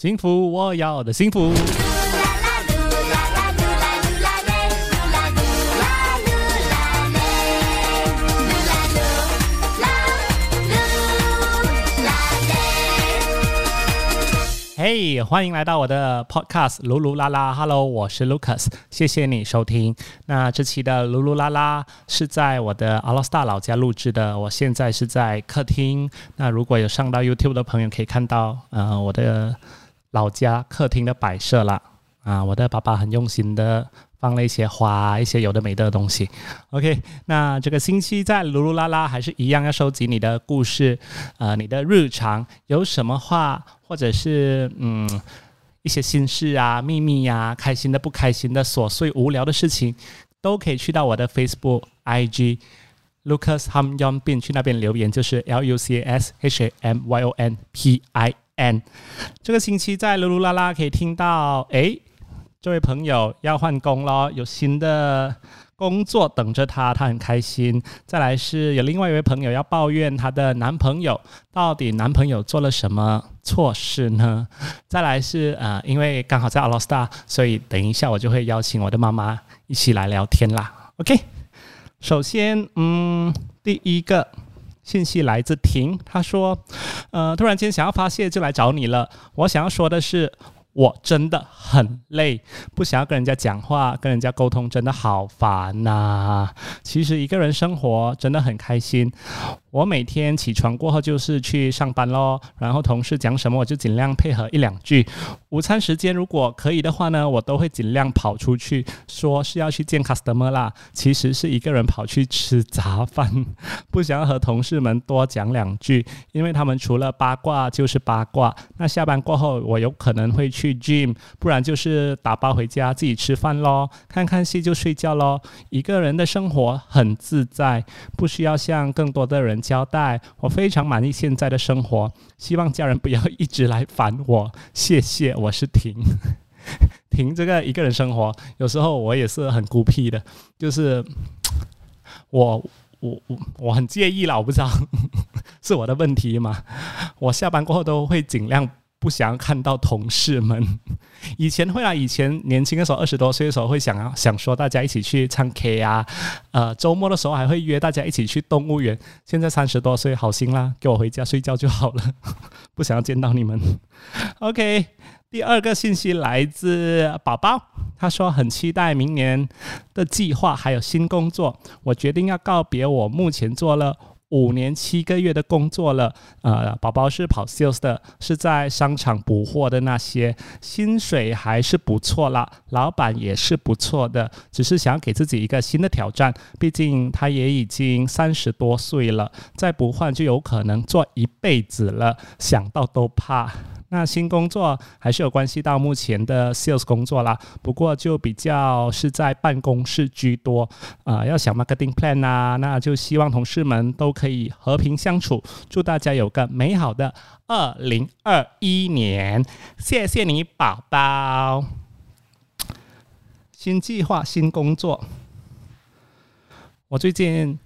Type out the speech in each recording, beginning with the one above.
幸福，我要的幸福。嘿，欢迎来到我的 podcast 噜噜啦啦。Hello，我是 Lucas，谢谢你收听。那这期的噜噜啦啦是在我的 a l a s t a 老家录制的，我现在是在客厅。那如果有上到 YouTube 的朋友，可以看到呃我的老家客厅的摆设啦。啊，我的爸爸很用心的。放了一些花，一些有的没的东西。OK，那这个星期在噜噜啦啦还是一样要收集你的故事，呃，你的日常有什么话，或者是嗯一些心事啊、秘密呀、开心的、不开心的、琐碎无聊的事情，都可以去到我的 Facebook、IG Lucas Ham Yon Bin 去那边留言，就是 L U C S H A M Y O N P I And。这个星期在噜噜啦啦可以听到，哎。这位朋友要换工了，有新的工作等着他，他很开心。再来是有另外一位朋友要抱怨她的男朋友，到底男朋友做了什么错事呢？再来是呃，因为刚好在 ALOSA 所以等一下我就会邀请我的妈妈一起来聊天啦。OK，首先，嗯，第一个信息来自婷，她说，呃，突然间想要发泄就来找你了。我想要说的是。我真的很累，不想要跟人家讲话，跟人家沟通，真的好烦呐。其实一个人生活真的很开心。我每天起床过后就是去上班喽，然后同事讲什么我就尽量配合一两句。午餐时间如果可以的话呢，我都会尽量跑出去，说是要去见 customer 啦。其实是一个人跑去吃杂饭，不想要和同事们多讲两句，因为他们除了八卦就是八卦。那下班过后，我有可能会去 gym，不然就是打包回家自己吃饭喽，看看戏就睡觉喽。一个人的生活很自在，不需要向更多的人。交代，我非常满意现在的生活，希望家人不要一直来烦我。谢谢，我是婷，婷这个一个人生活，有时候我也是很孤僻的，就是我我我我很介意啦，我不知道 是我的问题吗？我下班过后都会尽量。不想要看到同事们。以前会啊，以前年轻的时候，二十多岁的时候会想要想说大家一起去唱 K 啊，呃，周末的时候还会约大家一起去动物园。现在三十多岁，好心啦，给我回家睡觉就好了，不想要见到你们。OK，第二个信息来自宝宝，他说很期待明年的计划还有新工作。我决定要告别我目前做了。五年七个月的工作了，呃，宝宝是跑 sales 的，是在商场补货的那些，薪水还是不错啦，老板也是不错的，只是想给自己一个新的挑战，毕竟他也已经三十多岁了，再不换就有可能做一辈子了，想到都怕。那新工作还是有关系到目前的 sales 工作啦，不过就比较是在办公室居多，啊，要想 marketing plan 啊，那就希望同事们都可以和平相处，祝大家有个美好的二零二一年，谢谢你，宝宝。新计划，新工作，我最近。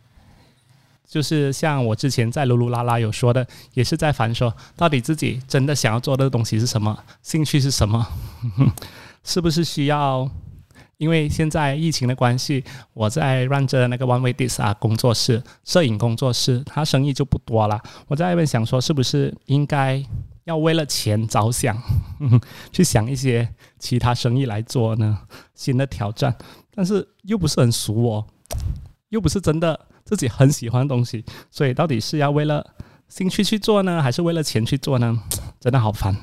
就是像我之前在噜噜啦啦有说的，也是在烦说，到底自己真的想要做的东西是什么，兴趣是什么，是不是需要？因为现在疫情的关系，我在 run 着那个 One Way Dis 啊工作室，摄影工作室，他生意就不多了。我在外面想说，是不是应该要为了钱着想，去想一些其他生意来做呢？新的挑战，但是又不是很熟哦，又不是真的。自己很喜欢的东西，所以到底是要为了兴趣去做呢，还是为了钱去做呢？真的好烦。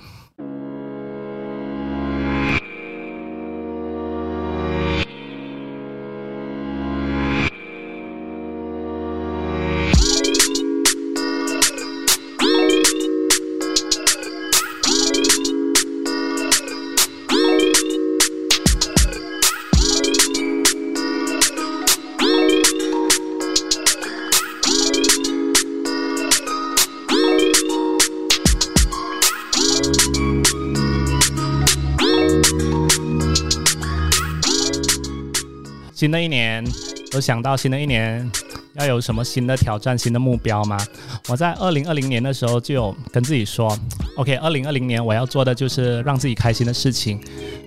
新的一年，有想到新的一年要有什么新的挑战、新的目标吗？我在二零二零年的时候就有跟自己说，OK，二零二零年我要做的就是让自己开心的事情，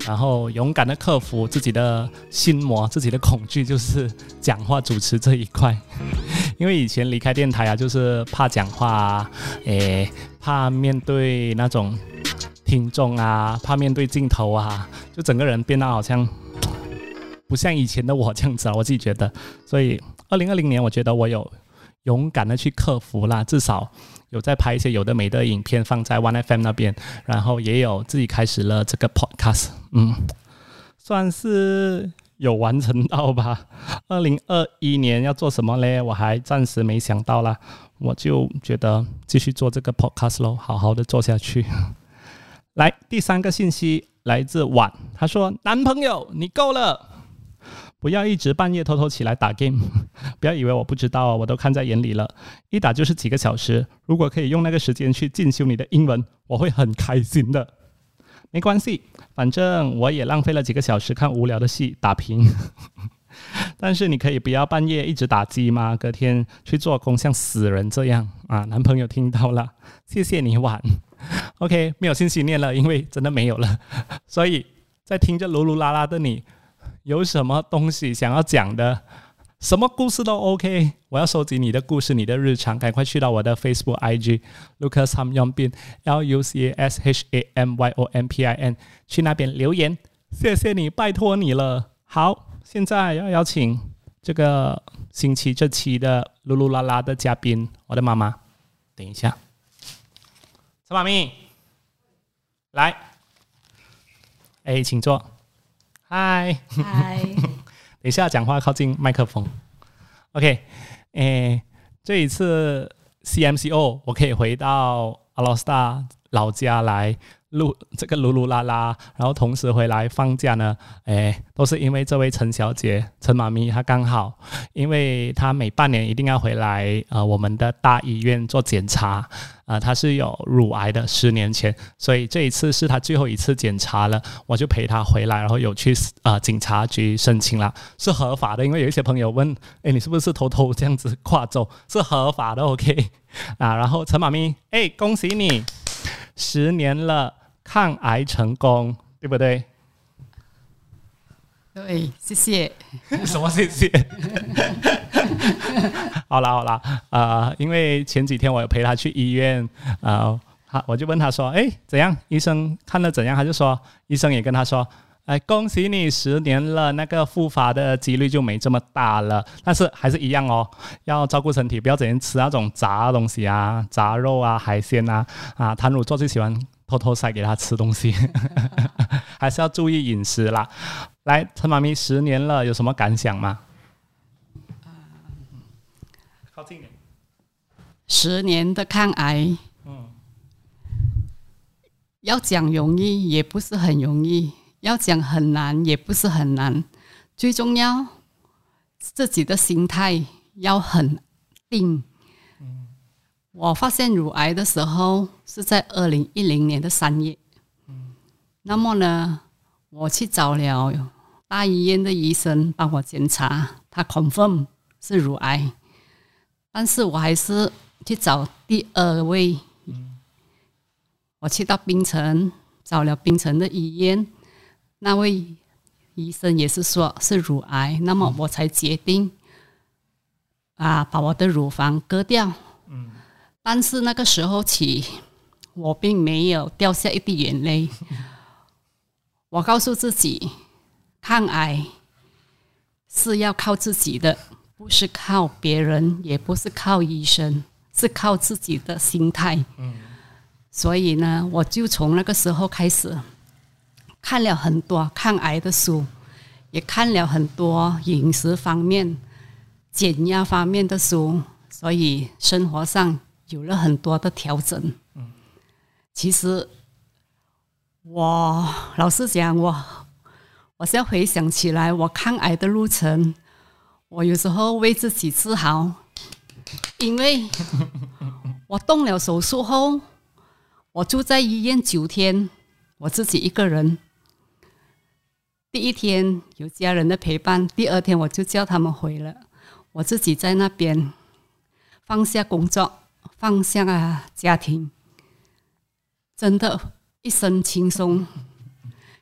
然后勇敢的克服自己的心魔、自己的恐惧，就是讲话主持这一块。因为以前离开电台啊，就是怕讲话，诶，怕面对那种听众啊，怕面对镜头啊，就整个人变得好像不像以前的我这样子啊，我自己觉得。所以二零二零年，我觉得我有勇敢的去克服啦，至少。有在拍一些有的没的影片放在 One FM 那边，然后也有自己开始了这个 Podcast，嗯，算是有完成到吧。二零二一年要做什么嘞？我还暂时没想到啦，我就觉得继续做这个 Podcast 咯，好好的做下去。来，第三个信息来自晚，他说：“男朋友，你够了。”不要一直半夜偷偷起来打 game，不要以为我不知道，我都看在眼里了。一打就是几个小时，如果可以用那个时间去进修你的英文，我会很开心的。没关系，反正我也浪费了几个小时看无聊的戏打平。但是你可以不要半夜一直打机吗？隔天去做工像死人这样啊！男朋友听到了，谢谢你晚。OK，没有信息念了，因为真的没有了。所以在听着噜噜啦啦的你。有什么东西想要讲的，什么故事都 OK。我要收集你的故事，你的日常，赶快去到我的 Facebook、IG Lucas Ham Yong Bin L U C A S H A M Y O M P I N，去那边留言，谢谢你，拜托你了。好，现在要邀请这个星期这期的噜噜啦啦的嘉宾，我的妈妈。等一下，陈妈咪，来，哎，请坐。嗨，嗨，等一下讲话靠近麦克风。OK，诶，这一次 CMCO 我可以回到阿拉斯加老家来。录这个噜噜啦啦，然后同时回来放假呢，哎，都是因为这位陈小姐陈妈咪，她刚好，因为她每半年一定要回来呃我们的大医院做检查，啊，她是有乳癌的，十年前，所以这一次是她最后一次检查了，我就陪她回来，然后有去啊警察局申请了，是合法的，因为有一些朋友问，哎，你是不是偷偷这样子跨州？是合法的，OK，啊，然后陈妈咪，哎，恭喜你，十年了。抗癌成功，对不对？对，谢谢。什么谢谢？好啦好啦，啊，因为前几天我有陪他去医院，啊，他我就问他说，哎，怎样？医生看了怎样？他就说，医生也跟他说，哎，恭喜你十年了，那个复发的几率就没这么大了。但是还是一样哦，要照顾身体，不要整天吃那种炸东西啊，炸肉啊，海鲜啊，啊，谭汝做最喜欢。偷偷塞给他吃东西，还是要注意饮食啦。来，陈妈咪，十年了，有什么感想吗？靠近点。十年的抗癌，嗯，要讲容易也不是很容易，要讲很难也不是很难。最重要，自己的心态要很定。我发现乳癌的时候是在二零一零年的三月，那么呢，我去找了大医院的医生帮我检查，他 confirm 是乳癌，但是我还是去找第二位，我去到槟城找了槟城的医院，那位医生也是说是乳癌，那么我才决定啊把我的乳房割掉。但是那个时候起，我并没有掉下一滴眼泪。我告诉自己，抗癌是要靠自己的，不是靠别人，也不是靠医生，是靠自己的心态。嗯。所以呢，我就从那个时候开始看了很多抗癌的书，也看了很多饮食方面、减压方面的书，所以生活上。有了很多的调整。嗯，其实我老实讲，我我现在回想起来，我抗癌的路程，我有时候为自己自豪，因为 我动了手术后，我住在医院九天，我自己一个人。第一天有家人的陪伴，第二天我就叫他们回了，我自己在那边放下工作。放下啊，家庭，真的，一身轻松，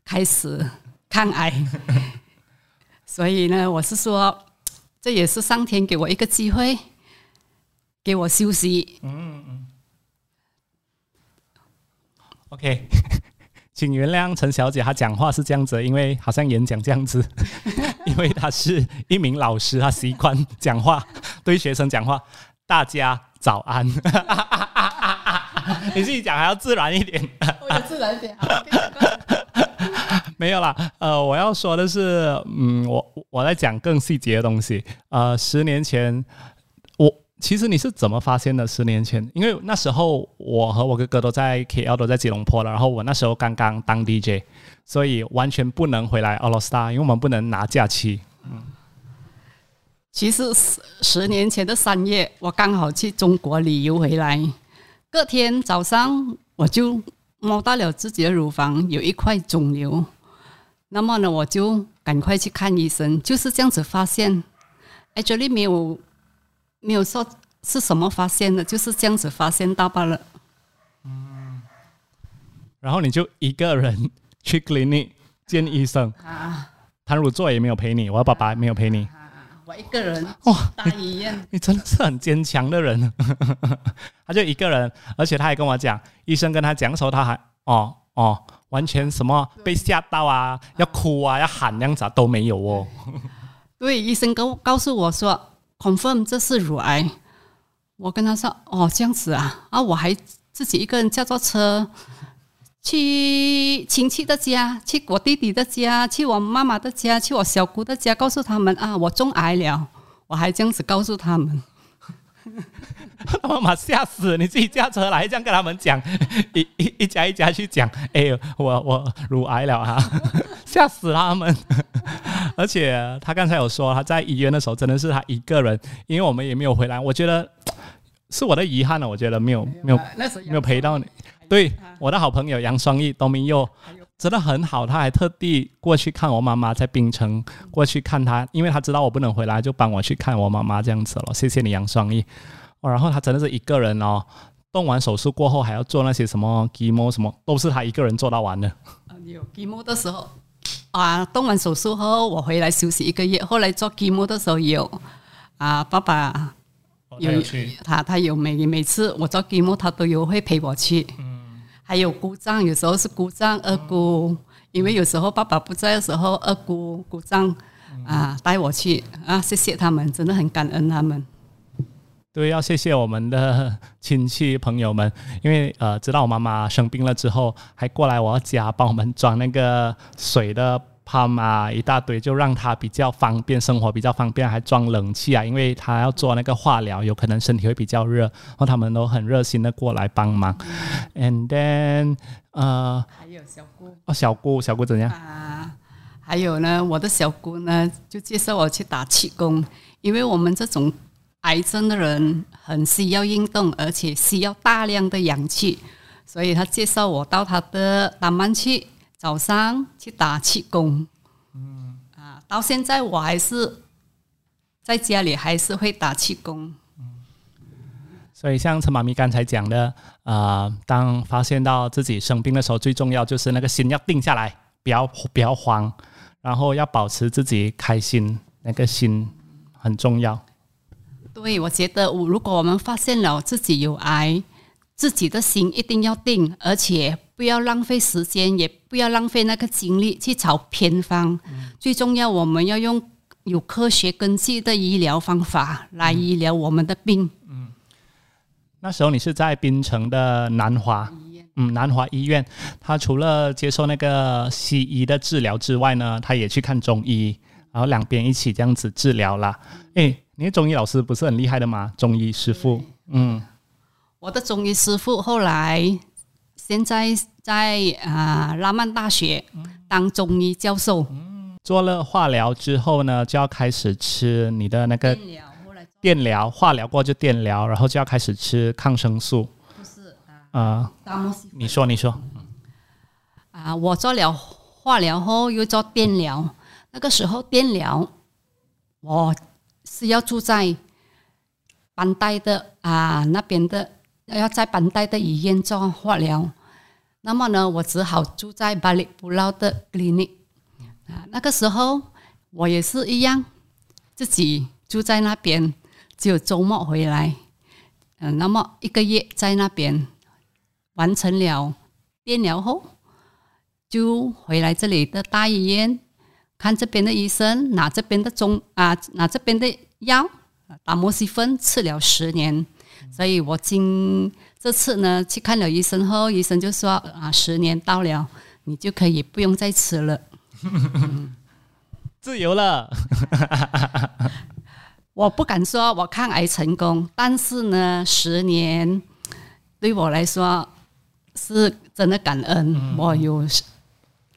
开始抗癌。所以呢，我是说，这也是上天给我一个机会，给我休息。嗯嗯。OK，请原谅陈小姐，她讲话是这样子，因为好像演讲这样子，因为她是一名老师，她习惯讲话对学生讲话。大家早安。你自己讲还要自然一点，我自然点。没有啦，呃，我要说的是，嗯，我我在讲更细节的东西。呃，十年前，我其实你是怎么发现的？十年前，因为那时候我和我哥哥都在 KL，都在吉隆坡了。然后我那时候刚刚当 DJ，所以完全不能回来 All Star，因为我们不能拿假期。嗯，其实十十年前的三月，我刚好去中国旅游回来。隔天早上，我就摸到了自己的乳房有一块肿瘤，那么呢，我就赶快去看医生，就是这样子发现。Actually 没有没有说是什么发现的，就是这样子发现到罢了。嗯，然后你就一个人去 clinic 见医生啊，谭汝作也没有陪你，我爸爸没有陪你。我一个人哇，大医院，你真的是很坚强的人。他就一个人，而且他还跟我讲，医生跟他讲的时候，他还哦哦，完全什么被吓到啊，要哭啊，要喊那样子啊都没有哦。对，医生告告诉我说，confirm 这是乳癌。我跟他说，哦，这样子啊，啊，我还自己一个人驾着车。去亲戚的家，去我弟弟的家，去我妈妈的家，去我小姑的家，告诉他们啊，我中癌了。我还这样子告诉他们，妈妈吓死！你自己驾车来这样跟他们讲，一一一家一家去讲，哎，我我乳癌了啊，吓死他们！而且他刚才有说他在医院的时候真的是他一个人，因为我们也没有回来。我觉得是我的遗憾了，我觉得没有没有没有陪到你。对，我的好朋友杨双义董明佑真的很好，他还特地过去看我妈妈在槟城，过去看他，因为他知道我不能回来，就帮我去看我妈妈这样子了。谢谢你，杨双义。哦，然后他真的是一个人哦，动完手术过后还要做那些什么 GMO 什么，都是他一个人做到完的。啊，你有 GMO 的时候啊，动完手术后我回来休息一个月，后来做 GMO 的时候有啊，爸爸有他他有每每次我做 GMO，他都有会陪我去。还有姑丈，有时候是姑丈、二姑，因为有时候爸爸不在的时候，二姑、姑丈啊带我去啊，谢谢他们，真的很感恩他们。对，要谢谢我们的亲戚朋友们，因为呃，知道我妈妈生病了之后，还过来我家帮我们装那个水的。泡嘛一大堆，就让她比较方便生活，比较方便，还装冷气啊，因为她要做那个化疗，有可能身体会比较热，然后他们都很热心的过来帮忙。And then，呃，还有小姑哦，小姑，小姑怎样啊？还有呢，我的小姑呢，就介绍我去打气功，因为我们这种癌症的人很需要运动，而且需要大量的氧气，所以他介绍我到他的达曼去。早上去打气功，嗯啊，到现在我还是在家里还是会打气功。所以像陈妈咪刚才讲的，啊，当发现到自己生病的时候，最重要就是那个心要定下来，不要不要慌，然后要保持自己开心，那个心很重要。对，我觉得我如果我们发现了自己有癌，自己的心一定要定，而且。不要浪费时间，也不要浪费那个精力去找偏方。最重要，我们要用有科学根据的医疗方法来医疗我们的病。嗯，那时候你是在槟城的南华嗯，南华医院。他除了接受那个西医的治疗之外呢，他也去看中医，然后两边一起这样子治疗啦。哎，你的中医老师不是很厉害的吗？中医师傅，嗯，我的中医师傅后来现在。在啊，拉曼大学当中医教授。做了化疗之后呢，就要开始吃你的那个电疗，化疗过就电疗，然后就要开始吃抗生素。不是啊，你说你说。啊，我做了化疗后又做电疗，那个时候电疗我是要住在班代的啊那边的，要在班代的医院做化疗。那么呢，我只好住在巴黎布劳的 clinic 啊。那个时候我也是一样，自己住在那边，只有周末回来。嗯，那么一个月在那边完成了电疗后，就回来这里的大医院看这边的医生，拿这边的中啊，拿这边的药，打摩西芬，吃了十年。所以我今这次呢去看了医生后，医生就说啊，十年到了，你就可以不用再吃了，自由了。我不敢说我抗癌成功，但是呢，十年对我来说是真的感恩。我有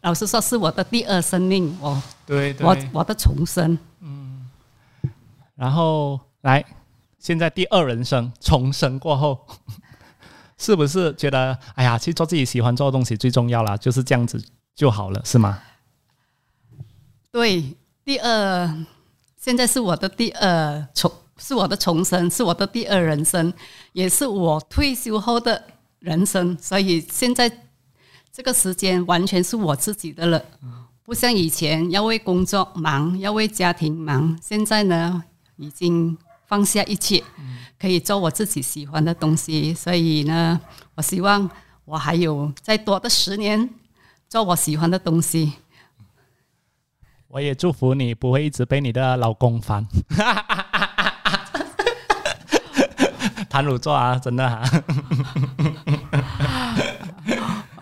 老实说，是我的第二生命，我对我我的重生。嗯，然后来，现在第二人生重生过后，是不是觉得哎呀，去做自己喜欢做的东西最重要了？就是这样子就好了，是吗？对，第二。现在是我的第二重，是我的重生，是我的第二人生，也是我退休后的人生。所以现在这个时间完全是我自己的了，不像以前要为工作忙，要为家庭忙。现在呢，已经放下一切，可以做我自己喜欢的东西。所以呢，我希望我还有再多的十年做我喜欢的东西。我也祝福你不会一直被你的老公烦，谈乳座啊，真的哈。啊，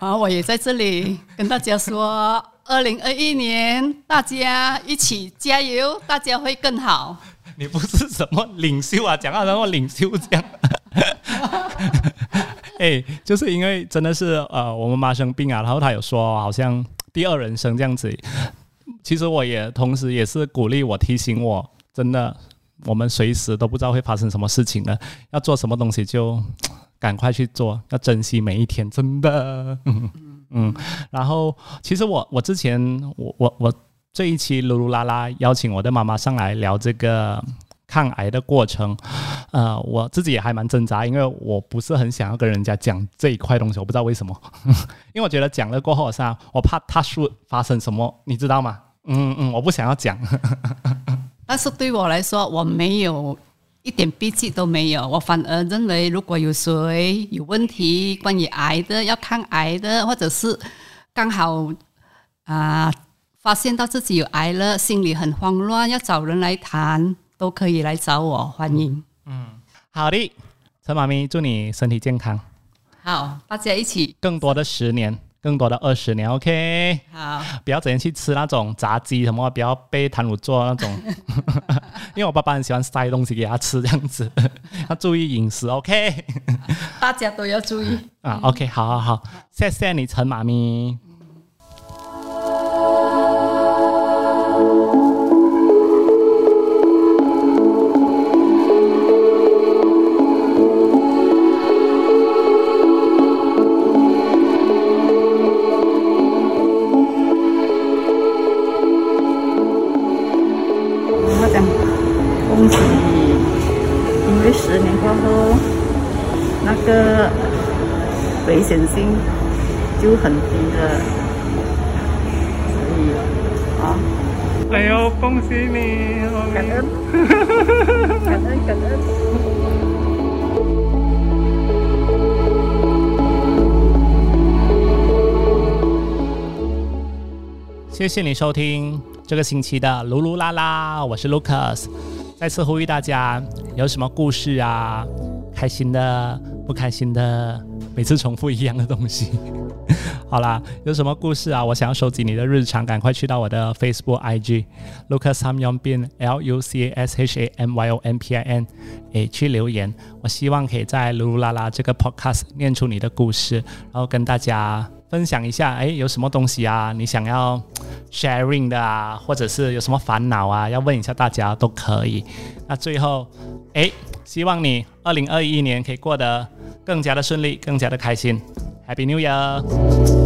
啊我也在这里跟大家说，二零二一年大家一起加油，大家会更好。你不是什么领袖啊，讲到什么领袖这样？哎，就是因为真的是呃，我们妈生病啊，然后他有说好像第二人生这样子。其实我也同时也是鼓励我提醒我，真的，我们随时都不知道会发生什么事情的，要做什么东西就赶快去做，要珍惜每一天，真的。嗯，然后其实我我之前我我我这一期噜噜啦啦邀请我的妈妈上来聊这个抗癌的过程，呃，我自己也还蛮挣扎，因为我不是很想要跟人家讲这一块东西，我不知道为什么，因为我觉得讲了过后，是我怕他说发生什么，你知道吗？嗯嗯，我不想要讲，但是对我来说，我没有一点脾气都没有。我反而认为，如果有谁有问题，关于癌的，要抗癌的，或者是刚好啊发现到自己有癌了，心里很慌乱，要找人来谈，都可以来找我，欢迎。嗯，好的，陈妈咪，祝你身体健康。好，大家一起更多的十年。更多的二十年，OK，好，不要整天去吃那种炸鸡什么，不要被谭鲁做那种，因为我爸爸很喜欢塞东西给他吃，这样子 要注意饮食，OK，大家都要注意。啊，OK，好好好，谢谢你陈妈咪。危险性就很低了，所以啊，哎呦，恭喜你！感恩，感恩，感恩。谢谢你收听这个星期的噜噜啦啦，我是 Lucas，再次呼吁大家，有什么故事啊？开心的，不开心的。每次重复一样的东西，好啦，有什么故事啊？我想要收集你的日常，赶快去到我的 Facebook、IG Lucas Ham Yong Bin L U C A S H A M Y O N P I N，诶，去留言。我希望可以在噜噜啦啦这个 Podcast 念出你的故事，然后跟大家分享一下。哎，有什么东西啊？你想要 sharing 的啊，或者是有什么烦恼啊，要问一下大家都可以。那最后，哎，希望你二零二一年可以过得。更加的顺利，更加的开心，Happy New Year！